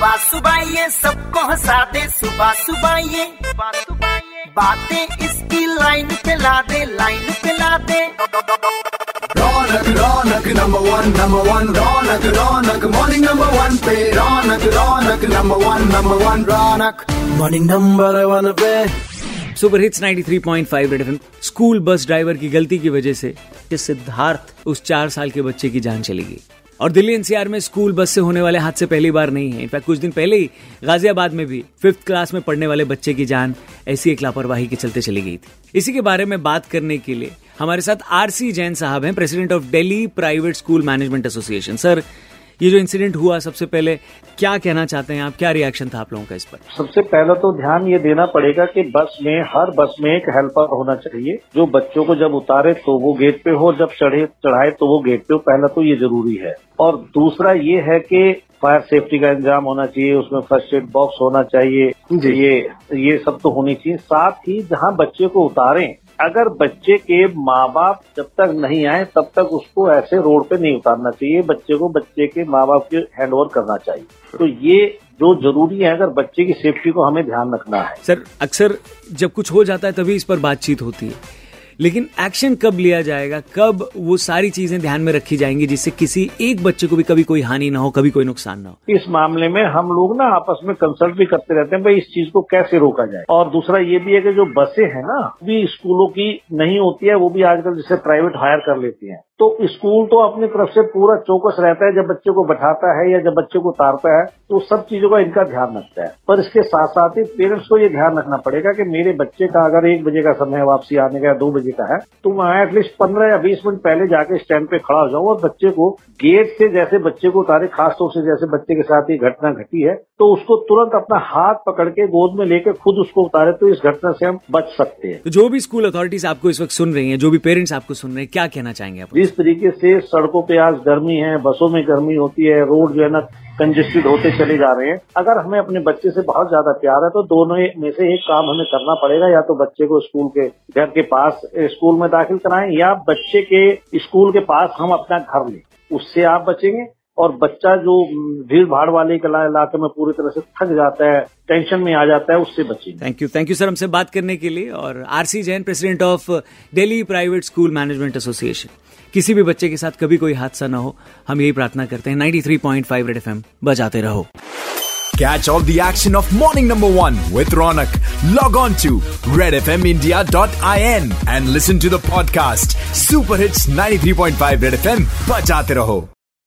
सुबह सुबह ये सबको हंसा दे सुबह सुबह ये बातें इसकी लाइन पे ला दे लाइन पे ला दे Raunak Raunak number one number one Raunak Raunak morning number one पे। Raunak Raunak number one number one Raunak. Morning number one पे। Super hits 93.5 red FM school bus driver की गलती की वजह से सिद्धार्थ उस चार साल के बच्चे की जान चली गई। और दिल्ली एनसीआर में स्कूल बस से होने वाले हादसे पहली बार नहीं है। इनफैक्ट कुछ दिन पहले ही गाजियाबाद में भी फिफ्थ क्लास में पढ़ने वाले बच्चे की जान ऐसी एक लापरवाही के चलते चली गई थी। इसी के बारे में बात करने के लिए हमारे साथ आरसी जैन साहब हैं president of Delhi private school management association sir ये जो इंसिडेंट हुआ सबसे पहले क्या कहना चाहते हैं आप? क्या रिएक्शन था आप लोगों का इस पर? सबसे पहले तो ध्यान ये देना पड़ेगा कि बस में हर बस में एक हेल्पर होना चाहिए जो बच्चों को जब उतारे तो वो गेट पे हो जब चढ़े चढ़ाए तो वो गेट पे हो पहला तो ये ज़रूरी है। और दूसरा ये है कि फायर सेफ्टी का इंतज़ाम होना चाहिए उसमें फ़र्स्ट एड बॉक्स होना चाहिए ये ये सब तो होनी चाहिए। साथ ही जहाँ बच्चे को उतारें अगर बच्चे के माँ बाप जब तक नहीं आए, तब तक उसको ऐसे रोड पे नहीं उतारना चाहिए। बच्चे को बच्चे के माँ बाप के हैंड ओवर करना चाहिए। तो ये जो ज़रूरी है, अगर बच्चे की सेफ्टी को हमें ध्यान रखना है। सर, अक्सर जब कुछ हो जाता है, तभी इस पर बातचीत होती है। लेकिन एक्शन कब लिया जाएगा? कब वो सारी चीज़ें ध्यान में रखी जाएँगी जिससे किसी एक बच्चे को भी कभी कोई हानि ना हो, कभी कोई नुकसान ना हो? इस मामले में हम लोग ना आपस में कंसल्ट भी करते रहते हैं, भाई इस चीज़ को कैसे रोका जाए? और दूसरा ये भी है कि जो बसें हैं ना भी स्कूलों की नहीं होती है, वो भी आजकल जैसे प्राइवेट हायर कर लेती हैं। तो स्कूल तो अपनी तरफ़ से पूरा चौकस रहता है, जब बच्चे को बैठाता है या जब बच्चे को उतारता है तो सब चीज़ों का इनका ध्यान रखता है। पर इसके साथ साथ ही पेरेंट्स को ये ध्यान रखना पड़ेगा कि मेरे बच्चे का अगर एक बजे का समय वापसी आने का या दो बजे का है तो मैं एटलीस्ट पंद्रह या बीस मिनट पहले जाके स्टैंड पे खड़ा हो जाऊँ और बच्चे को गेट से जैसे बच्चे को उतारे खासतौर से जैसे बच्चे के साथ ये घटना घटी है तो उसको तुरंत अपना हाथ पकड़ के गोद में लेकर खुद उसको उतारे तो इस घटना से हम बच सकते हैं। तो जो भी स्कूल अथॉरिटीज आपको इस वक्त सुन रही है, जो भी पेरेंट्स आपको सुन रहे हैं, क्या कहना चाहेंगे आप? जिस तरीके से सड़कों पे आज गर्मी है, बसों में गर्मी होती है, रोड जो है ना कंजेस्टेड होते चले जा रहे हैं। अगर हमें अपने बच्चे से बहुत ज़्यादा प्यार है तो दोनों में से एक काम हमें करना पड़ेगा, या तो बच्चे को स्कूल के घर के पास स्कूल में दाखिल कराएँ, या बच्चे के स्कूल के पास हम अपना घर लें। उससे आप बचेंगे और बच्चा जो भीड़ भाड़ वाले इलाके में पूरी तरह से थक जाता है टेंशन में आ जाता है उससे बचेंगे thank you thank you sir हमसे बात करने के लिए और RC Jain president of Delhi private school management association किसी भी बच्चे के साथ कभी कोई हादसा ना हो हम यही प्रार्थना करते हैं 93.5 रेड एफएम बजाते रहो catch of morning number Catch all the action of morning number one with Ronak. Log on to redfmindia.in and listen to the podcast Super Hits 93.5 Red FM. Bajate raho.